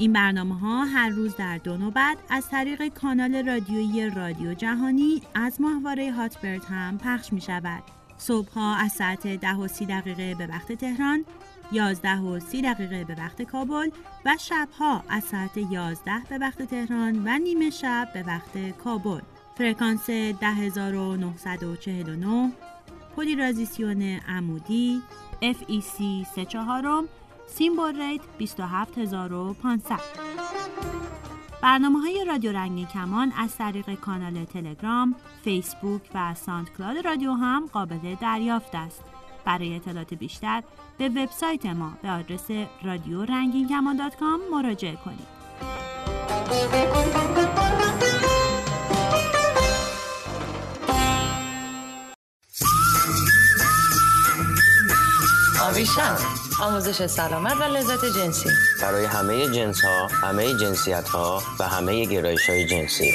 این برنامه ها هر روز در دو نوبت از طریق کانال رادیویی رادیو جهانی از ماهواره هاتبرد هم پخش می شود. صبح ها از ساعت 10 و 30 دقیقه به وقت تهران 11 و 30 دقیقه به وقت کابل و شبها از ساعت 11 به وقت تهران و نیمه شب به وقت کابل فرکانس 10949 پولیرازیسیون عمودی FEC 34 symbol rate 27500 برنامه های رادیو رنگین کمان از طریق کانال تلگرام، فیسبوک و SoundCloud رادیو هم قابل دریافت است. برای اطلاعات بیشتر به وبسایت ما به آدرس رادیو رنگین کمان مراجعه کنید. آویشن آموزش سلامت و لذت جنسی. برای همه جنس ها، همه جنسیت ها و همه گرایش های جنسی.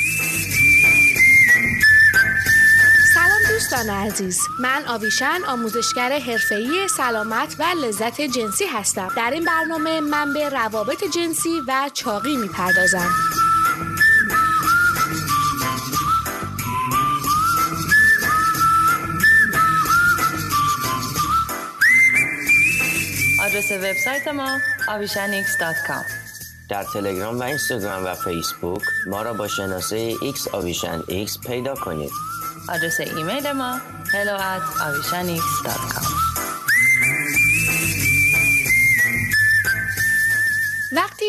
سلام دوستان عزیز. من آویشن آموزشگر حرفه‌ای سلامت و لذت جنسی هستم. در این برنامه من به روابط جنسی و چاقی می‌پردازم. آدرس وبسایت ما avishanx.com در تلگرام و اینستاگرام و فیسبوک ما را با شناسه X آویشن X پیدا کنید. آدرس ایمیل ما hello at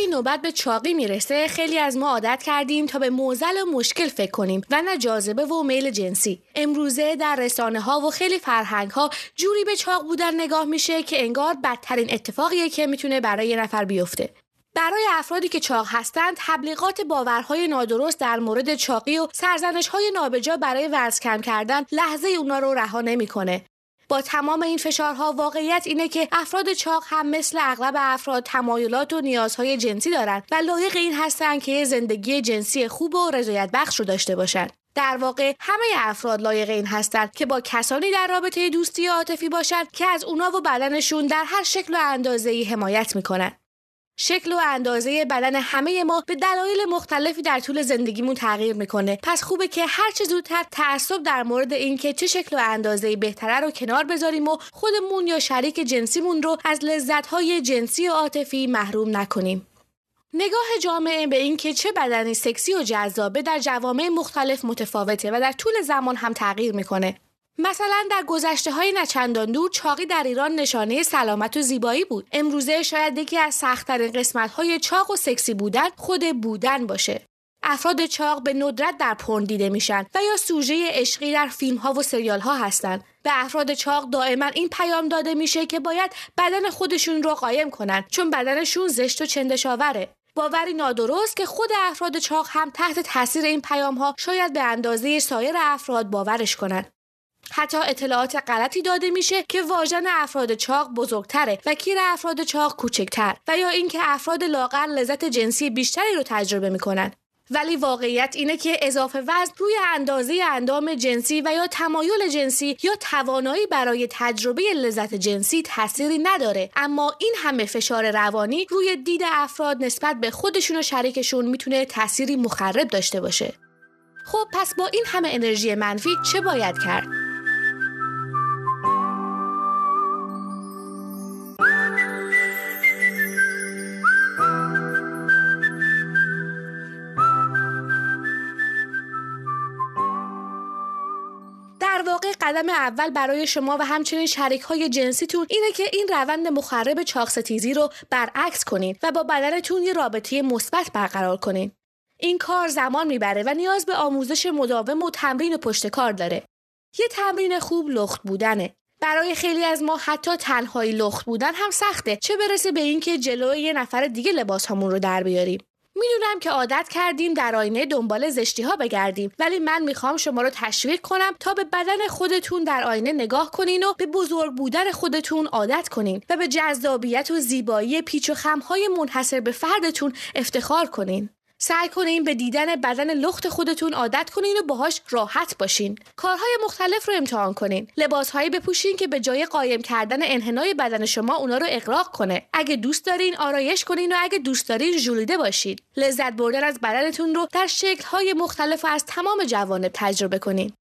نوبت به چاقی می‌رسه. خیلی از ما عادت کردیم تا به موزل و مشکل فکر کنیم و نه جاذبه و میل جنسی. امروزه در رسانه ها و خیلی فرهنگ ها جوری به چاق بودن نگاه میشه که انگار بدترین اتفاقیه که می‌تونه برای یه نفر بیفته. برای افرادی که چاق هستند تبلیغات باورهای نادرست در مورد چاقی و سرزنش های نابجا برای وزن کم کردن لحظه اونا رو رها نمی‌کنه. با تمام این فشارها واقعیت اینه که افراد چاق هم مثل اغلب افراد تمایلات و نیازهای جنسی دارند و لایق این هستند که زندگی جنسی خوب و رضایت بخش رو داشته باشند. در واقع همه افراد لایق این هستند که با کسانی در رابطه دوستی عاطفی باشند که از اونا و بدنشون در هر شکل و اندازه‌ای حمایت می‌کنن. شکل و اندازه بدن همه ما به دلایل مختلفی در طول زندگیمون تغییر می‌کنه. پس خوبه که هر چه زودتر تعصب در مورد اینکه چه شکل و اندازه بهتره رو کنار بذاریم و خودمون یا شریک جنسیمون رو از لذت‌های جنسی و عاطفی محروم نکنیم. نگاه جامعه به اینکه چه بدنی سکسی و جذابه در جوامع مختلف متفاوته و در طول زمان هم تغییر می‌کنه. مثلا در گذشته های نچندان دور چاقی در ایران نشانه سلامت و زیبایی بود. امروزه شاید یکی از سختترین قسمت های چاق و سکسی بودن خود بودن باشه. افراد چاق به ندرت در پرن دیده میشن و یا سوژه عشقی در فیلم ها و سریال ها هستند به افراد چاق دائما این پیام داده میشه که باید بدن خودشون رو قایم کنن چون بدنشون زشت و چندشاوره باوری نادرست که خود افراد چاق هم تحت تاثیر این پیام ها شاید به اندازه سایر افراد باورش کنند حتی اطلاعات غلطی داده میشه که واژن افراد چاق بزرگتره و کیر افراد چاق کوچکتر و یا اینکه افراد لاغر لذت جنسی بیشتری رو تجربه می‌کنن. ولی واقعیت اینه که اضافه وزن روی اندازه اندام جنسی و یا تمایل جنسی یا توانایی برای تجربه لذت جنسی تأثیری نداره. اما این همه فشار روانی روی دید افراد نسبت به خودشون و شریکشون می‌تونه تأثیری مخرب داشته باشه. خب پس با این همه انرژی منفی چه باید کرد؟ در واقع قدم اول برای شما و همچنین شریک های جنسیتون اینه که این روند مخرب چاقستیزی رو برعکس کنین و با بدنتون یه رابطه مثبت برقرار کنین. این کار زمان می‌بره و نیاز به آموزش مداوم و تمرین پشت کار داره. یه تمرین خوب لخت بودنه. برای خیلی از ما حتی تنهایی لخت بودن هم سخته چه برسه به اینکه جلوی یه نفر دیگه لباس همون رو در بیاریم. می‌دونم که عادت کردیم در آینه دنبال زشتی ها بگردیم ولی من می‌خوام شما رو تشویق کنم تا به بدن خودتون در آینه نگاه کنین و به بزرگ بودن خودتون عادت کنین و به جذابیت و زیبایی پیچ و خمهای منحصر به فردتون افتخار کنین. سعی کنین به دیدن بدن لخت خودتون عادت کنین و باهاش راحت باشین. کارهای مختلف رو امتحان کنین. لباسهایی بپوشین که به جای قایم کردن انحنای بدن شما اونا رو اقراق کنه. اگه دوست دارین آرایش کنین و اگه دوست دارین ژولیده باشید. لذت بردن از بدنتون رو در شکل‌های مختلف و از تمام جوانب تجربه کنین.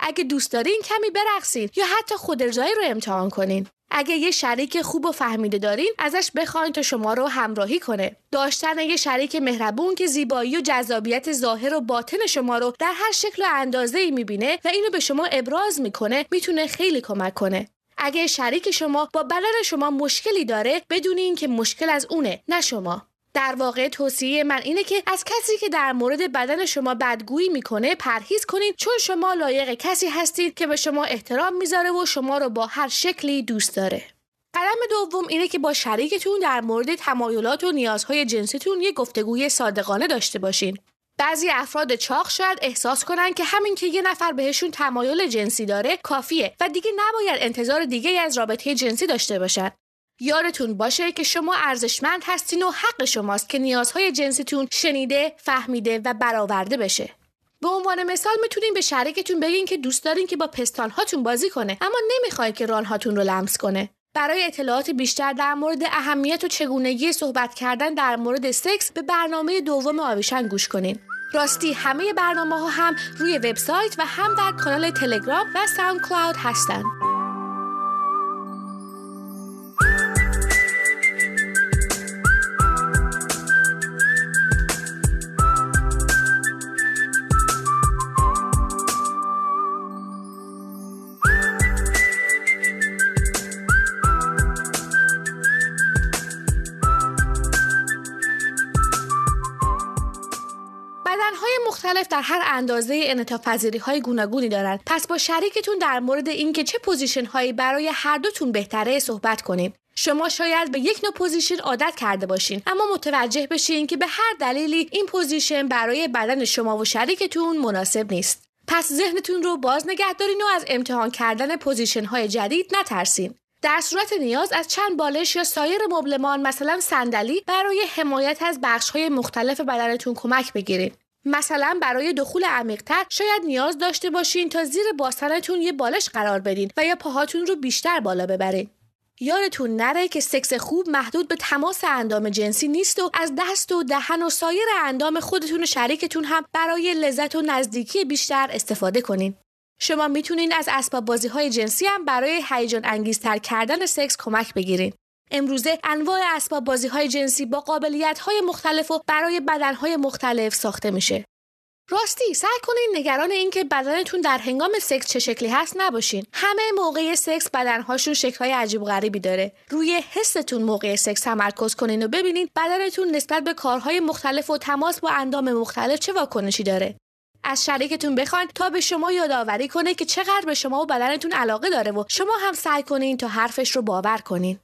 اگه دوست دارین کمی برقصین یا حتی خود رو امتحان کنین. اگه یه شریک خوب و فهمیده دارین ازش بخواین تا شما رو همراهی کنه. داشتن یه شریک مهربون که زیبایی و جذابیت ظاهر و باطن شما رو در هر شکل و اندازه ای می‌بینه و اینو به شما ابراز می‌کنه می‌تونه خیلی کمک کنه. اگه شریک شما با بدن شما مشکلی داره بدونین که مشکل از اونه نه شما. در واقع توصیه من اینه که از کسی که در مورد بدن شما بدگویی می‌کنه پرهیز کنید چون شما لایق کسی هستید که به شما احترام می‌ذاره و شما رو با هر شکلی دوست داره. قدم دوم اینه که با شریکتون در مورد تمایلات و نیازهای جنسیتون یه گفتگوی صادقانه داشته باشین. بعضی افراد چاق شاید احساس کنن که همین که یه نفر بهشون تمایل جنسی داره کافیه و دیگه نباید انتظار دیگه از رابطه جنسی داشته باشن. یادتون باشه که شما ارزشمند هستین و حق شماست که نیازهای جنسیتون شنیده، فهمیده و برآورده بشه. به عنوان مثال می‌تونین به شریکتون بگین که دوست دارین که با پستان هاتون بازی کنه اما نمی‌خواین که ران هاتون رو لمس کنه. برای اطلاعات بیشتر در مورد اهمیت و چگونگی صحبت کردن در مورد سکس به برنامه دوم آویشن گوش کنین. راستی همه برنامه ها هم روی وبسایت و هم در کانال تلگرام و ساوند کلاود هستند. در هر اندازه انعطاف های گوناگونی دارند. پس با شریکتون در مورد اینکه چه position هایی برای هر دوتون بهتره صحبت کنین شما شاید به یک نوع position عادت کرده باشین اما متوجه بشین که به هر دلیلی این position برای بدن شما و شریکتون مناسب نیست. پس ذهنتون رو باز نگه دارین و از امتحان کردن position های جدید نترسین. در صورت نیاز از چند بالش یا سایر مبلمان مثلا صندلی برای حمایت از بخش های مختلف بدنتون کمک بگیرید مثلا برای دخول عمیقتر شاید نیاز داشته باشین تا زیر باسنتون یه بالش قرار بدین و یا پاهاتون رو بیشتر بالا ببرین. یادتون نره که سکس خوب محدود به تماس اندام جنسی نیست و از دست و دهن و سایر اندام خودتون و شریکتون هم برای لذت و نزدیکی بیشتر استفاده کنین. شما می‌تونین از اسباب بازی های جنسی هم برای هیجان انگیزتر کردن سکس کمک بگیرین. امروزه انواع اسباب بازی های جنسی با قابلیت های مختلف و برای بدن های مختلف ساخته میشه. راستی سعی کنین نگران اینکه بدنتون در هنگام سکس چه شکلی هست نباشین. همه موقع سکس بدنهاشون شکلهای عجیب و غریبی داره. روی حستون موقع سکس تمرکز کنین و ببینین بدنتون نسبت به کارهای مختلف و تماس با اندام مختلف چه واکنشی داره. از شریکتون بخواین تا به شما یادآوری کنه که چقدر به شما و بدنتون علاقه داره و شما هم سعی کنین تا حرفش رو باور کنین.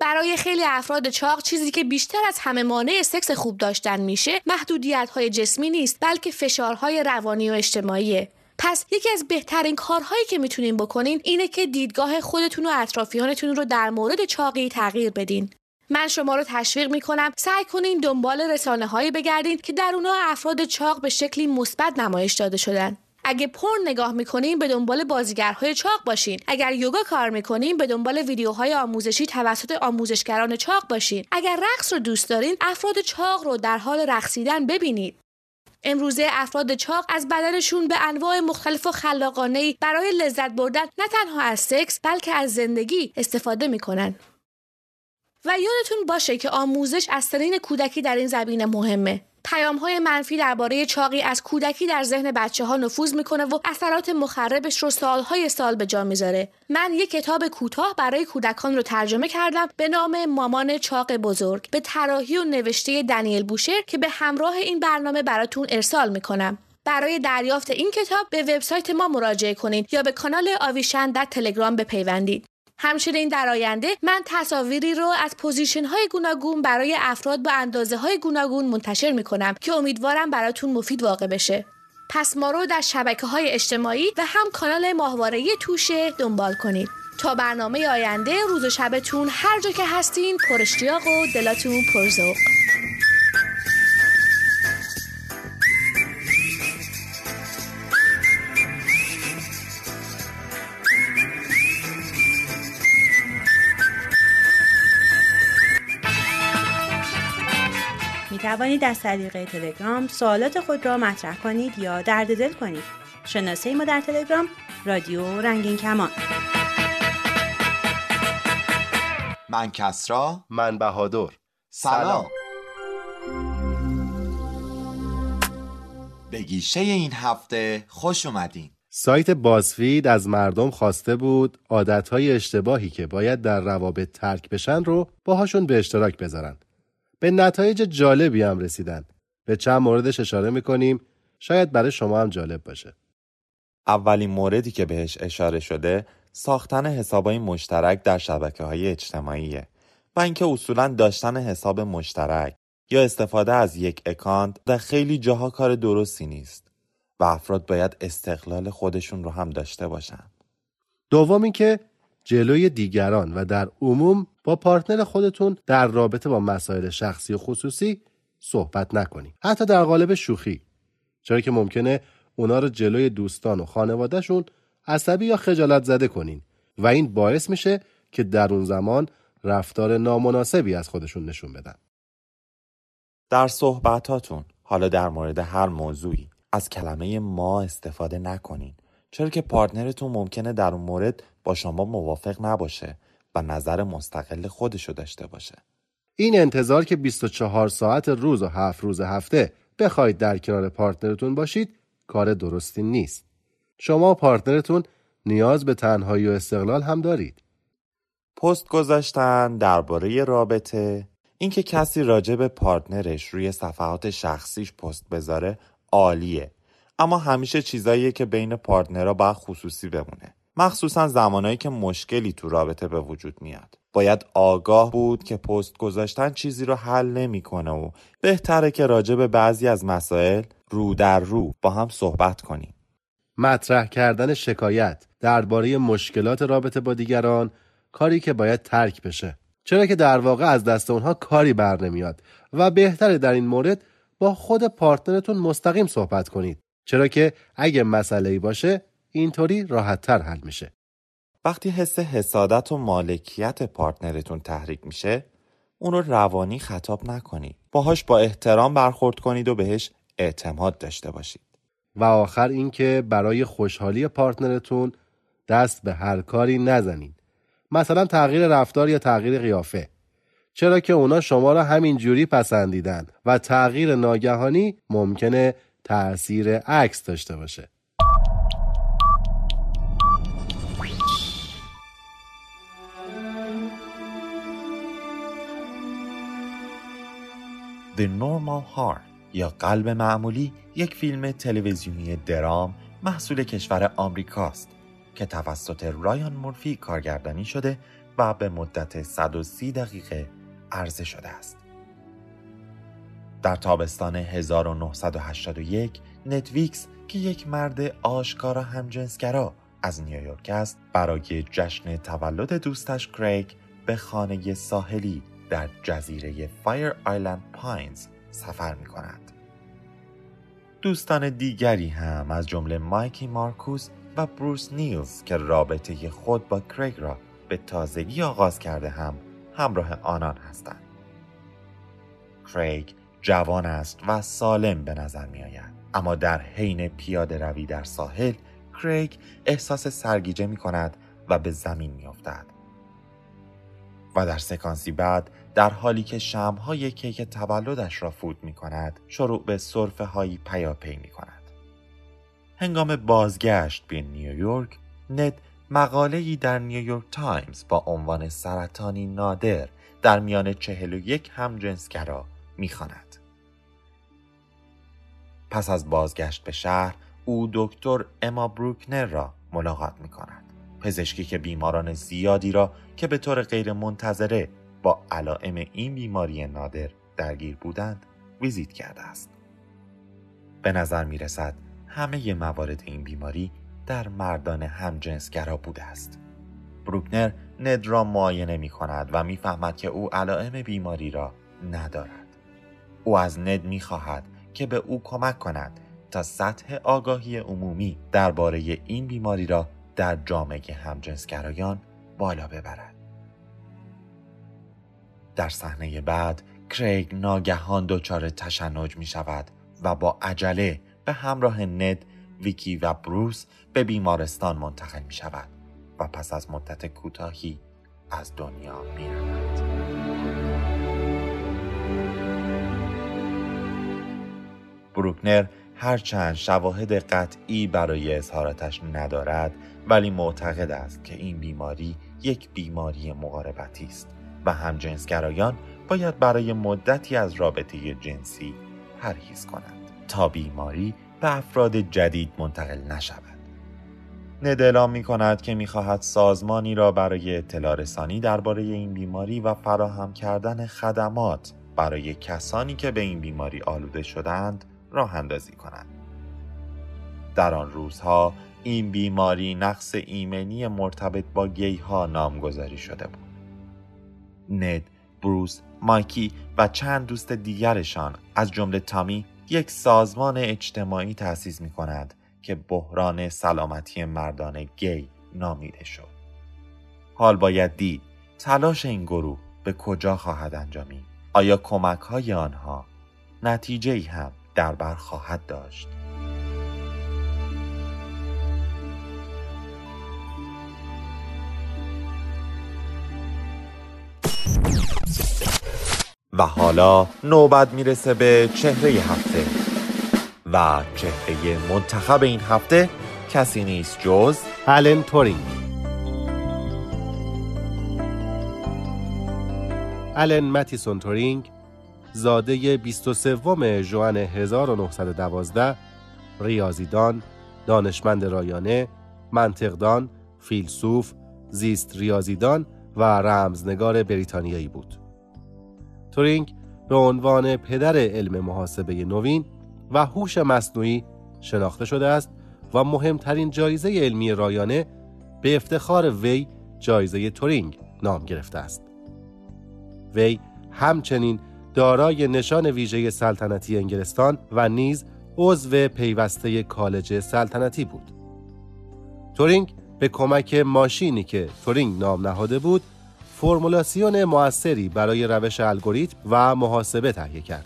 برای خیلی افراد چاق چیزی که بیشتر از همه مانع سکس خوب داشتن میشه محدودیت های جسمی نیست بلکه فشارهای روانی و اجتماعیه. پس یکی از بهترین کارهایی که می‌تونین بکنین اینه که دیدگاه خودتون و اطرافیانتون رو در مورد چاقی تغییر بدین. من شما رو تشویق می‌کنم سعی کنین دنبال رسانه هایی بگردین که در اونها افراد چاق به شکلی مثبت نمایش داده شدن. اگه پرن نگاه می‌کنین به دنبال بازیگرهای چاق باشین. اگر یوگا کار می‌کنین به دنبال ویدیوهای آموزشی توسط آموزشگران چاق باشین. اگر رقص رو دوست دارین افراد چاق رو در حال رقصیدن ببینید. امروزه افراد چاق از بدنشون به انواع مختلف و خلاقانه برای لذت بردن نه تنها از سکس بلکه از زندگی استفاده می‌کنن. و یادتون باشه که آموزش از سنین کودکی در این زمینه مهمه. پیام های منفی درباره چاقی از کودکی در ذهن بچه ها نفوذ می‌کنه و اثرات مخربش رو سالهای سال به جا می‌ذاره. من یک کتاب کوتاه برای کودکان رو ترجمه کردم به نام مامان چاق بزرگ به طراحی و نوشته دنیل بروشور که به همراه این برنامه براتون ارسال می‌کنم. برای دریافت این کتاب به وبسایت ما مراجعه کنید یا به کانال آویشن در تلگرام بپیوندید. همچنین در آینده من تصاویری رو از position های گوناگون برای افراد با اندازه های گوناگون منتشر می کنم که امیدوارم براتون مفید واقع بشه. پس ما رو در شبکه های اجتماعی و هم کانال ماهواره توشه دنبال کنید. تا برنامه آینده روز و شبتون هر جا که هستین پراشتیاق و دلاتون پرذوق. توانید از طریق تلگرام سوالات خود را مطرح کنید یا درد دل کنید. شناسه ما در تلگرام رادیو رنگین کمان. من کسرا من بهادر سلام به گیشه این هفته خوش اومدین سایت بازفید از مردم خواسته بود عادتهای اشتباهی که باید در روابط ترک بشن رو باهاشون به اشتراک بذارن. به نتایج جالبی هم رسیدن. به چند موردش اشاره می‌کنیم شاید برای شما هم جالب باشه. اولین موردی که بهش اشاره شده ساختن حسابهای مشترک در شبکه های اجتماعیه و اینکه اصولا داشتن حساب مشترک یا استفاده از یک اکانت در خیلی جاها کار درستی نیست و افراد باید استقلال خودشون رو هم داشته باشن. دوم اینکه جلوی دیگران و در عموم با پارتنر خودتون در رابطه با مسائل شخصی و خصوصی صحبت نکنید. حتی در قالب شوخی. چرا که ممکنه اونا رو جلوی دوستان و خانوادهشون عصبی یا خجالت زده کنین و این باعث میشه که در اون زمان رفتار نامناسبی از خودشون نشون بدن. در صحبتاتون حالا در مورد هر موضوعی از کلمه ما استفاده نکنین چرا که partner تون ممکنه در اون مورد با شما موافق نباشه و نظر مستقل خودشو داشته باشه. این انتظار که 24 ساعت روز و هفت روز هفته بخواید در کنار partner تون باشید کار درستی نیست. شما و partner تون نیاز به تنهایی و استقلال هم دارید. پست گذاشتن درباره رابطه اینکه کسی راجع به partner ش روی صفحات شخصیش پست بذاره عالیه اما همیشه چیزاییه که بین پارتنرها باید خصوصی بمونه. مخصوصا زمانایی که مشکلی تو رابطه به وجود میاد. باید آگاه بود که پست گذاشتن چیزی رو حل نمی‌کنه و بهتره که راجع به بعضی از مسائل رو در رو با هم صحبت کنیم. مطرح کردن شکایت درباره مشکلات رابطه با دیگران کاری که باید ترک بشه. چرا که در واقع از دست اونها کاری بر نمیاد و بهتره در این مورد با خود partner تون مستقیم صحبت کنید. چرا که اگه مسئله باشه اینطوری راحتتر حل میشه. وقتی حس حسادت و مالکیت partner تون تحریک میشه اون رو روانی خطاب نکنید باهاش با احترام برخورد کنید و بهش اعتماد داشته باشید. و آخر اینکه برای خوشحالی partner تون دست به هر کاری نزنید. مثلا تغییر رفتار یا تغییر قیافه. چرا که اونا شما را همین جوری پسندیدن و تغییر ناگهانی ممکنه تأثیر عکس داشته باشه The Normal Heart یا قلب معمولی یک فیلم تلویزیونی درام محصول کشور آمریکاست که توسط رایان مورفی کارگردانی شده و به مدت 130 دقیقه عرضه شده است. در تابستان 1981 ند ویکس که یک مرد آشکارا همجنسگرا از نیویورک است برای جشن تولد دوستش کریگ به خانه ساحلی در جزیره فایر آیلند پاینز سفر می کند. دوستان دیگری هم از جمله مایکی مارکوس و بروس نیلز که رابطه خود با کریگ را به تازگی آغاز کرده هم همراه آنان هستند. کریگ جوان است و سالم به نظر می آید. اما در حین پیاده روی در ساحل کریگ احساس سرگیجه می کند و به زمین می افتد. و در سکانسی بعد در حالی که شمع‌های کیک تولدش را فوت می کند شروع به سرفه هایی پیاپی می کند. هنگام بازگشت به نیویورک ند مقاله‌ای در نیویورک تایمز با عنوان سرطانی نادر در میان چهل و یک همجنسگرا می‌خواند. پس از بازگشت به شهر او دکتر اما بروکنر را ملاقات می کند پزشکی که بیماران زیادی را که به طور غیر منتظره با علائم این بیماری نادر درگیر بودند ویزیت کرده است. به نظر می رسد همه موارد این بیماری در مردان همجنسگرا بوده است. بروکنر ند را معاینه می کند و می‌فهمد که او علائم بیماری را ندارد. او از ند می خواهد که به او کمک کند تا سطح آگاهی عمومی درباره این بیماری را در جامعه همجنسگرایان بالا ببرد. در صحنه بعد کریگ ناگهان دچار تشنج می شود و با عجله به همراه ند، ویکی و بروس به بیمارستان منتقل می شود و پس از مدت کوتاهی از دنیا می رود. بروکنر هرچند شواهد قطعی برای اظهاراتش ندارد ولی معتقد است که این بیماری یک بیماری مقاربتی است و همجنسگرایان باید برای مدتی از رابطه جنسی پرهیز کنند تا بیماری به افراد جدید منتقل نشود. ند اعلام می که می خواهد سازمانی را برای اطلاع رسانی درباره این بیماری و فراهم کردن خدمات برای کسانی که به این بیماری آلوده شدند راه اندازی کنند. در آن روزها این بیماری نقص ایمنی مرتبط با گی ها نامگذاری شده بود. ند، بروس، مایکی و چند دوست دیگرشان از جمله تامی یک سازمان اجتماعی تأسیس می کند که بحران سلامتی مردان گی نامیده شد. حال باید دید تلاش این گروه به کجا خواهد انجامید؟ آیا کمک های آنها نتیجه ای هم در بر خواهد داشت؟ و حالا نوبت می‌رسه به چهره هفته و چهره منتخب این هفته کسی نیست جز الن تورینگ الن متیسون تورینگ زاده 23 ژوئن 1912 ریاضیدان دانشمند رایانه منطقدان فیلسوف زیست ریاضیدان و رمزنگار بریتانیایی بود تورینگ به عنوان پدر علم محاسبه نوین و هوش مصنوعی شناخته شده است و مهمترین جایزه علمی رایانه به افتخار وی جایزه تورینگ نام گرفته است. وی همچنین دارای نشان ویژه سلطنتی انگلستان و نیز عضو پیوسته کالج سلطنتی بود. تورینگ به کمک ماشینی که تورینگ نام نهاده بود فرمولاسیون موثری برای روش الگوریتم و محاسبه تهیه کرد.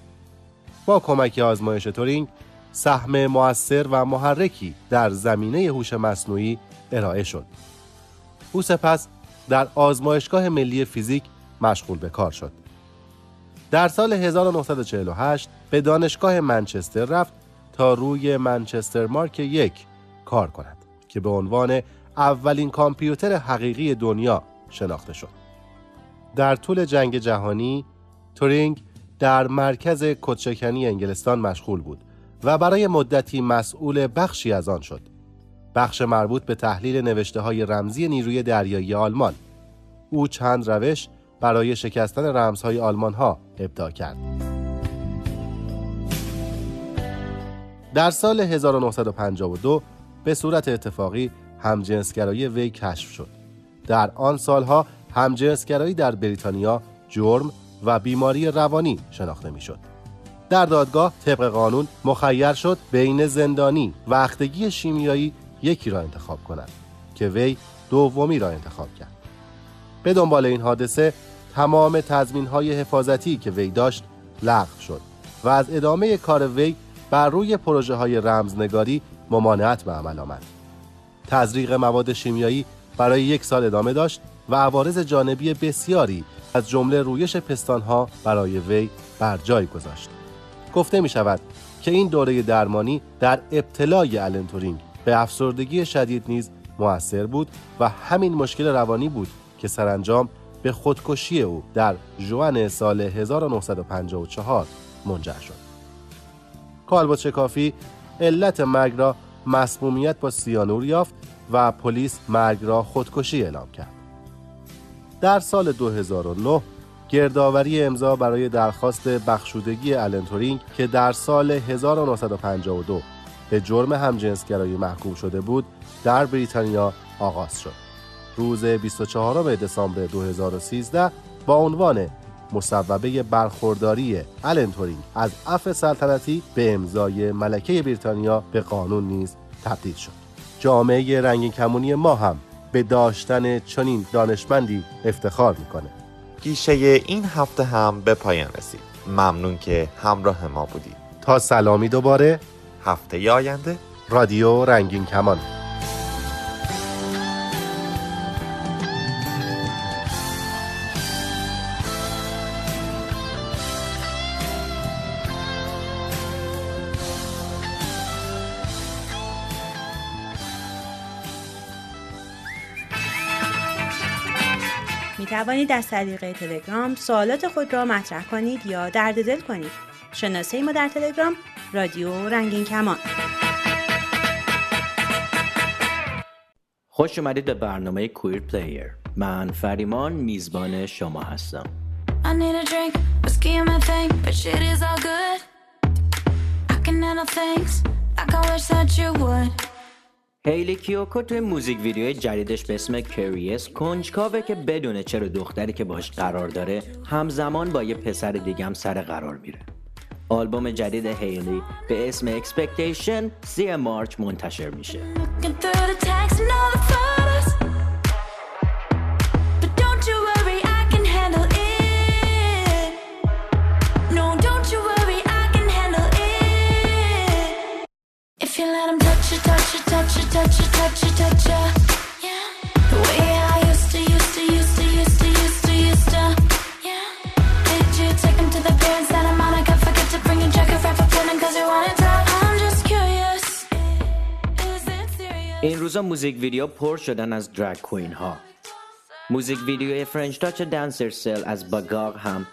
با کمک آزمایش تورینگ سهم موثر و محرکی در زمینه هوش مصنوعی ارائه شد. او سپس در آزمایشگاه ملی فیزیک مشغول به کار شد. در سال 1948 به دانشگاه منچستر رفت تا روی منچستر مارک یک کار کند که به عنوان اولین کامپیوتر حقیقی دنیا شناخته شد. در طول جنگ جهانی تورینگ در مرکز کدشکنی انگلستان مشغول بود و برای مدتی مسئول بخشی از آن شد. بخش مربوط به تحلیل نوشته های رمزی نیروی دریایی آلمان. او چند روش برای شکستن رمزهای آلمان ها ابداع کرد. در سال 1952 به صورت اتفاقی همجنسگرایی وی کشف شد. در آن سالها همجنسگرایی در بریتانیا جرم و بیماری روانی شناخته می‌شد. در دادگاه طبق قانون مخیر شد بین زندانی و اختگی شیمیایی یکی را انتخاب کند که وی دومی را انتخاب کرد. به دنبال این حادثه تمام تضمین های حفاظتی که وی داشت لغو شد و از ادامه کار وی بر روی پروژه های رمزنگاری ممانعت به عمل آمد. تزریق مواد شیمیایی برای یک سال ادامه داشت و عوارض جانبی بسیاری از جمله رویش پستانها برای وی بر جای گذاشت. گفته می شود که این دوره درمانی در ابتلای الن تورینگ به افسردگی شدید نیز موثر بود و همین مشکل روانی بود که سرانجام به خودکشی او در جوان سال 1954 منجر شد. کالبوت شکافی علت مرگ را مسمومیت با سیانور یافت و پلیس مرگ را خودکشی اعلام کرد. در سال 2009 گردآوری امضا برای درخواست بخشودگی آلن تورینگ که در سال 1952 به جرم همجنسگرایی محکوم شده بود در بریتانیا آغاز شد. روز 24 دسامبر 2013 با عنوان مصوبه برخورداری آلن تورینگ از عفو سلطنتی به امضای ملکه بریتانیا به قانون نیز تبدیل شد. جامعه رنگین کمونی ما هم به داشتن چنین دانشمندی افتخار می‌کنه. گیشه این هفته هم به پایان رسید. ممنون که همراه ما بودید. تا سلامی دوباره هفته آینده رادیو رنگین کمان می توانید از طریق تلگرام سوالات خود را مطرح کنید یا درد دل کنید. شناسه ما در تلگرام رادیو رنگین کمان خوش اومدید به برنامه queer player من فریمان میزبان شما هستم I need a drink, whiskey ain't my thing, but shit is all good. I can handle things like I wish that you would. هیلی کیوکو توی موزیک ویدیوی جدیدش به اسم Curious کنجکاوه که بدونه چرا دختری که باش قرار داره همزمان با یه پسر دیگم سر قرار میره. آلبوم جدید هیلی به اسم Expectations سی March منتشر میشه. این روزا موزیک ویدیو پر شدن از drag queen ها موزیک ویدیوی French touch Danser seul از Bagarre هم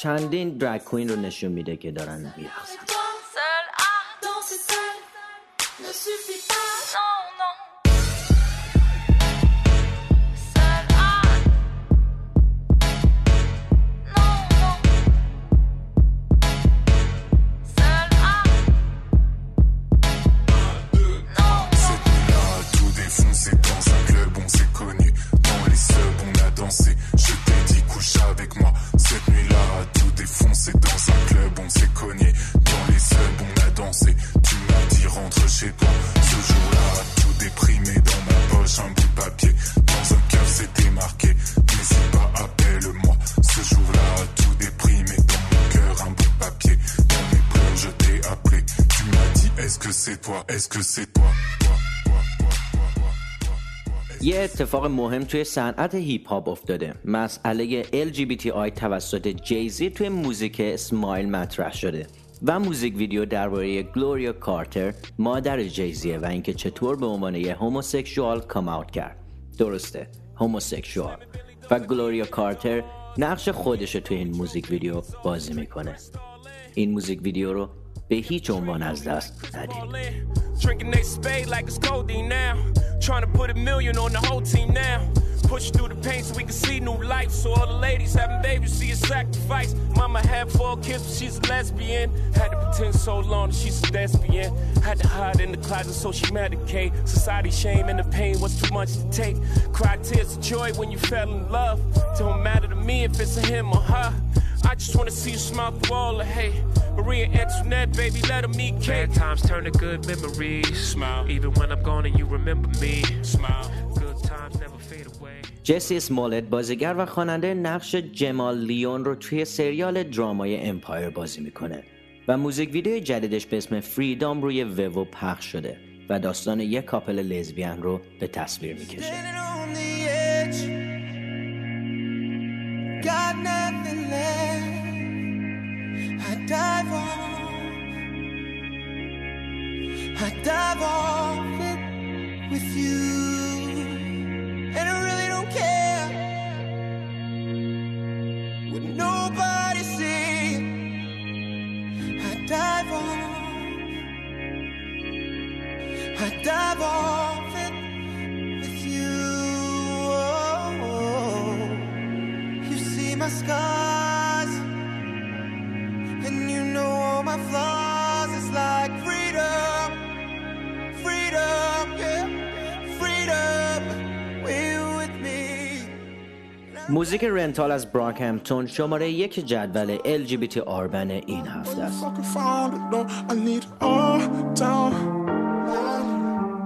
چندین drag queen رو نشون میده که دارن میرقصن. Est-ce que c'est toi? یه اتفاق مهم توی صنعت هیپ هاپ افتاده. مسئله LGBTI توسط جیزی توی موزیک Smile مطرح شده و موزیک ویدیو درباره گلوریا کارتر مادر جیزیه و اینکه چطور به عنوان یه homosexual come out کرد. درسته homosexual و گلوریا کارتر نقش خودش توی این موزیک ویدیو بازی می‌کنه. این موزیک ویدیو رو به هیچ عنوان از دست ندید all in. Drinking they spade like it's codeine now. Trying to put a million on the whole team now. Push through the pain so we can see new life. So all the ladies having babies see a sacrifice. Mama had four kids, but she's a lesbian. Had to pretend so long that she's a lesbian. Had to hide in the closet so she medicate. Society shame and the pain was too much to take. Cry tears of joy when you fell in love. Don't matter to me if it's a him or her. I just wanna see you smile through all the hate. Marie Antoinette, baby, let 'em eat cake. Bad times turn to good memories. Smile. Even when I'm gone and you remember me. Smile. Good times never fade away. جسی اسمولت بازیگر و خواننده نقش جمال لیون رو توی سریال drama ی Empire بازی می‌کنه و موزیک ویدیو جدیدش به اسم Freedom روی وو پخش شده و داستان یک couple lesbian رو به تصویر می‌کشه موزیک رنتال از براکهمپتون شماره یک جدول LGBT آربن این هفته است. fucking found it though. I need it all down.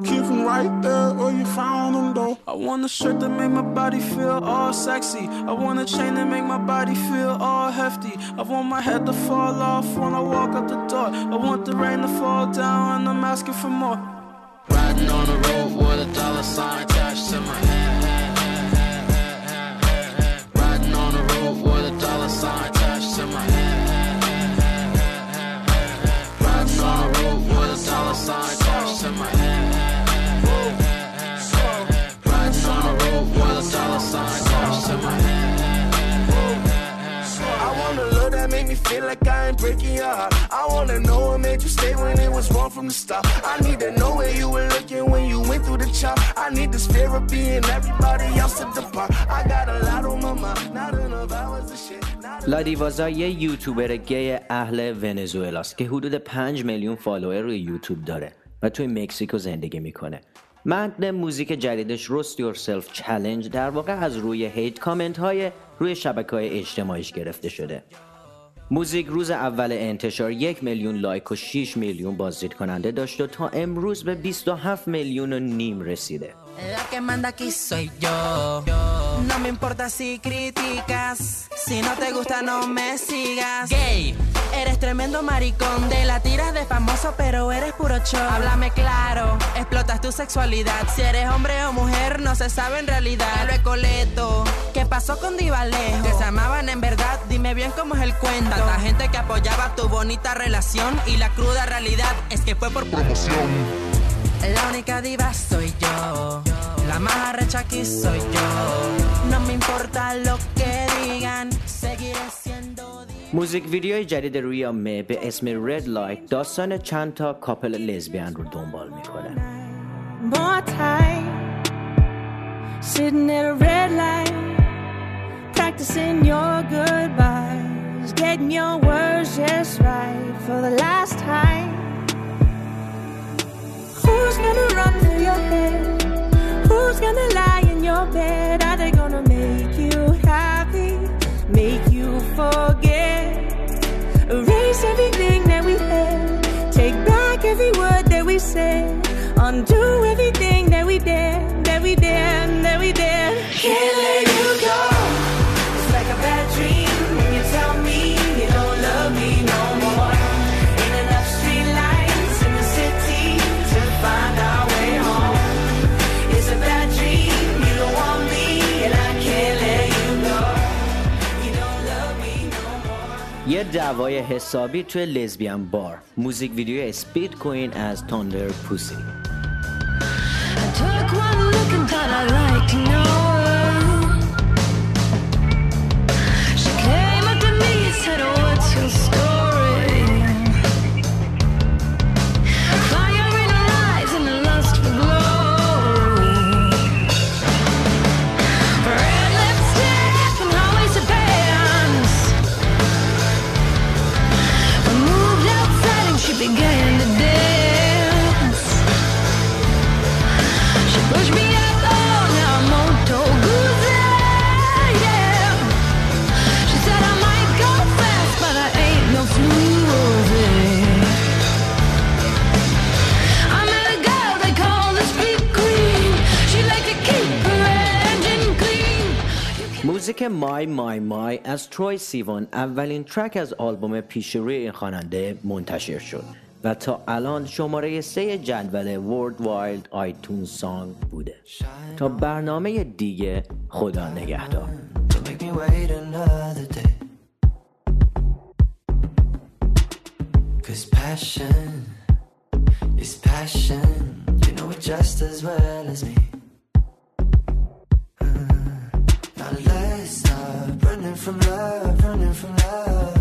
Keep them right there where you found them though. I want a shirt that make my body feel all sexy. I want a chain that make my body feel all hefty. I want my head to fall off when I walk out the door. I want the rain to fall down and I'm asking for more. Riding on the road with a dollar sign attached to my head. Sign attached to my head. Riding on the road with a dollar sign attached to my head. Riding on the road with a dollar sign attached to my head. I want a love that make me feel like I ain't breaking your heart. I wanna know what made you stay when it was wrong from the start. I need to know where you were looking when you went through the chop. I need this therapy and everybody else to depart. I got a لادیوازا یه YouTuber gay اهل ونزوئلاست که حدود 5 میلیون follower روی یوتیوب داره و توی مکزیکو زندگی می‌کنه. متن موزیک جدیدش Roast Yourself Challenge در واقع از روی hate comment های روی شبکه های اجتماعیش گرفته شده. موزیک روز اول انتشار یک میلیون لایک و 6 میلیون بازدید کننده داشت و تا امروز به 27 میلیون و نیم رسیده. La que manda aquí soy yo. No me importa si criticas. Si no te gusta, no me sigas. Gay, eres tremendo maricón. De la tiras de famoso, pero eres puro show. Háblame claro, explotas tu sexualidad. Si eres hombre o mujer, no se sabe en realidad. Lo Coleto, ¿qué pasó con Divalejo? Que se amaban en verdad, dime bien cómo es el cuento. Tanta gente que apoyaba tu bonita relación. Y la cruda realidad es que fue por promoción. Única diva soy yo. La más arrecha aquí soy yo. No me importa lo que digan. Seguiré siendo. موزیک ویدیوی جدید رویا می به اسم رد لایت داستان چند تا کاپل لزبیان رو دنبال می‌کنه. sitting at a red light practicing your goodbyes getting your words just right for the last time who's gonna run through your head? Who's gonna lie in your bed? Are they gonna make you happy? Make you forget? Erase everything that we had. Take back every word that we said. Undo everything that we did, that we did, that we did. Can't let دعوای حسابی توی لزبیان بار. موزیک ویدیو اسپید کوین از تاندر پوسی Took one look and thought I'd like to know موزیک My My My از تروی سیوان اولین track از آلبوم پیش روی این خواننده منتشر شد و تا الان شماره سه جدول worldwide iTunes song بوده. تا برنامه دیگه خدا نگهدار. Let's stop running from love, running from love.